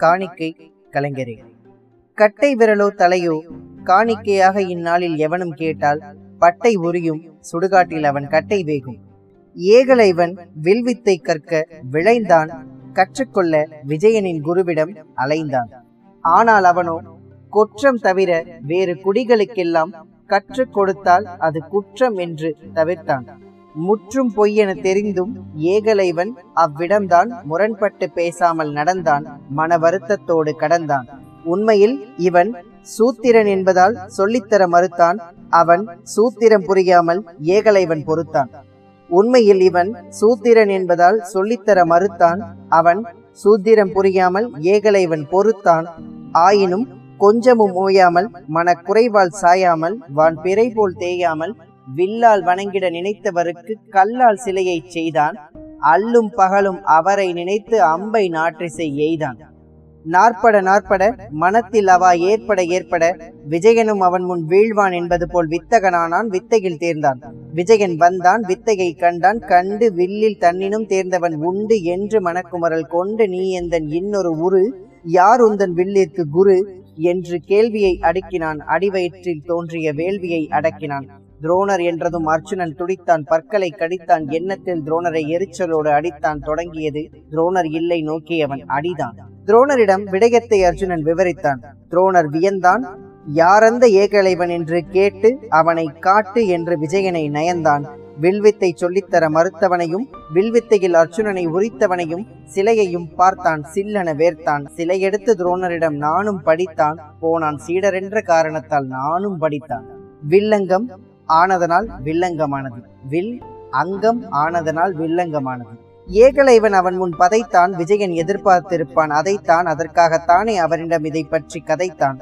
காணிக்கை கலைஞரே. கட்டை விரலோ தலையோ காணிக்கையாக இந்நாளில் எவனும் கேட்டால் பட்டை உரியும் சுடுகாட்டில் அவன் கட்டை வேகும். ஏகலைவன் வில்வித்தை கற்க விளைந்தான் கற்றுக்கொள்ள விஜயனின் குருவிடம் அலைந்தான். ஆனால் அவனோ குற்றம் தவிர வேறு குடிகளுக்கெல்லாம் கற்றுக் கொடுத்தால் அது குற்றம் என்று தவிர்த்தான். முற்றும் பொய்யென தெரிந்தும் ஏகலைவன் அவ்விடம்தான் முரண்பட்டு பேசாமல் நடந்தான் மன வருத்தத்தோடு கடந்தான். உண்மையில் இவன் சூத்திரன் என்பதால் சொல்லித்தர மறுத்தான் அவன் சூத்திரம் புரியாமல் ஏகலைவன் பொறுத்தான். உண்மையில் இவன் சூத்திரன் என்பதால் சொல்லித்தர மறுத்தான் அவன் சூத்திரம் புரியாமல் ஏகலைவன் பொறுத்தான். ஆயினும் கொஞ்சமும் ஓயாமல் மனக்குறைவால் சாயாமல் வான் பிறை போல் தேயாமல் வில்லால் வணங்கிட நினைத்தவருக்கு கல்லால் சிலையை செய்தான் அல்லும் பகலும் அவரை நினைத்து அம்பை நாற்றிசை எய்தான். நாற்பட நாற்பட மனத்தில் அவா ஏற்பட ஏற்பட விஜயனும் அவன் முன் வீழ்வான் என்பது போல் வித்தகனானான் வித்தையில் தேர்ந்தான். விஜயன் வந்தான் வித்தையை கண்டான் கண்டு வில்லில் தன்னினும் தேர்ந்தவன் உண்டு என்று மனக்குமரல் கொண்டு நீ எந்தன் இன்னொரு உரு? யார் உந்தன் வில்லிற்கு குரு? என்று கேள்வியை அடுக்கினான் அடிவயிற்றில் தோன்றிய வேள்வியை அடக்கினான். துரோணர் என்றதும் அர்ஜுனன் துடித்தான் பற்களை கடித்தான் எண்ணத்தில் துரோணரை எரிச்சலோடு அடித்தான் தொடங்கியது. துரோணர் இல்லை நோக்கியவன் அடிதான். துரோணரிடம் விடயத்தை அர்ஜுனன் விவரித்தான். துரோணர் வியந்தான். யாரந்த ஏகலைவன் என்று கேட்டு அவனை காட்டு என்று விஜயனை நயந்தான். வில்வித்தை சொல்லித்தர மறுத்தவனையும் வில்வித்தையில் அர்ஜுனனை உரித்தவனையும் சிலையையும் பார்த்தான் சில்லென வேர்த்தான். சிலையெடுத்து துரோணரிடம் நானும் படித்தான். போனான் சீடரென்ற காரணத்தால் நானும் படித்தான். வில்லங்கம் ஆனதனால் வில்லங்கமானது. வில் அங்கம் ஆனதனால் வில்லங்கமானது. ஏகலைவன் அவன் முன் பதைத்தான் விஜயன் எதிர்பார்த்திருப்பான் அதைத்தான் அதற்காகத்தானே அவரிடம் இதை பற்றி கதைத்தான்.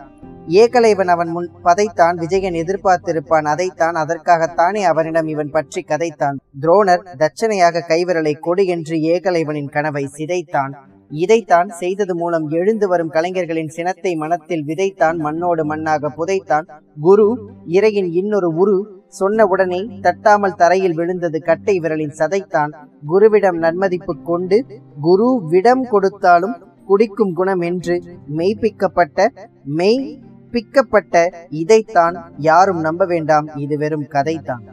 ஏகலைவன் அவன் முன் பதைத்தான் விஜயன் எதிர்பார்த்திருப்பான் அதைத்தான் அதற்காகத்தானே அவனிடம் இவன் பற்றி கதைத்தான். துரோணர் தட்சணையாக கைவிரலை கொடு என்று ஏகலைவனின் கனவை சிதைத்தான். இதைத்தான் செய்தது மூலம் எழுந்து வரும் கலைஞர்களின் சினத்தை மனத்தில் விதைத்தான் மண்ணோடு மண்ணாக புதைத்தான். குரு இறையின் இன்னொரு உரு சொன்ன உடனே தட்டாமல் தரையில் விழுந்தது கட்டை விரலின் சதைத்தான். குருவிடம் நன்மதிப்பு கொண்டு குரு விடம் கொடுத்தாலும் குடிக்கும் குணம் என்று மெய்ப்பிக்கப்பட்ட மெய் பிக்கப்பட்ட இதைத்தான் யாரும் நம்ப வேண்டாம். இது வெறும் கதைதான்.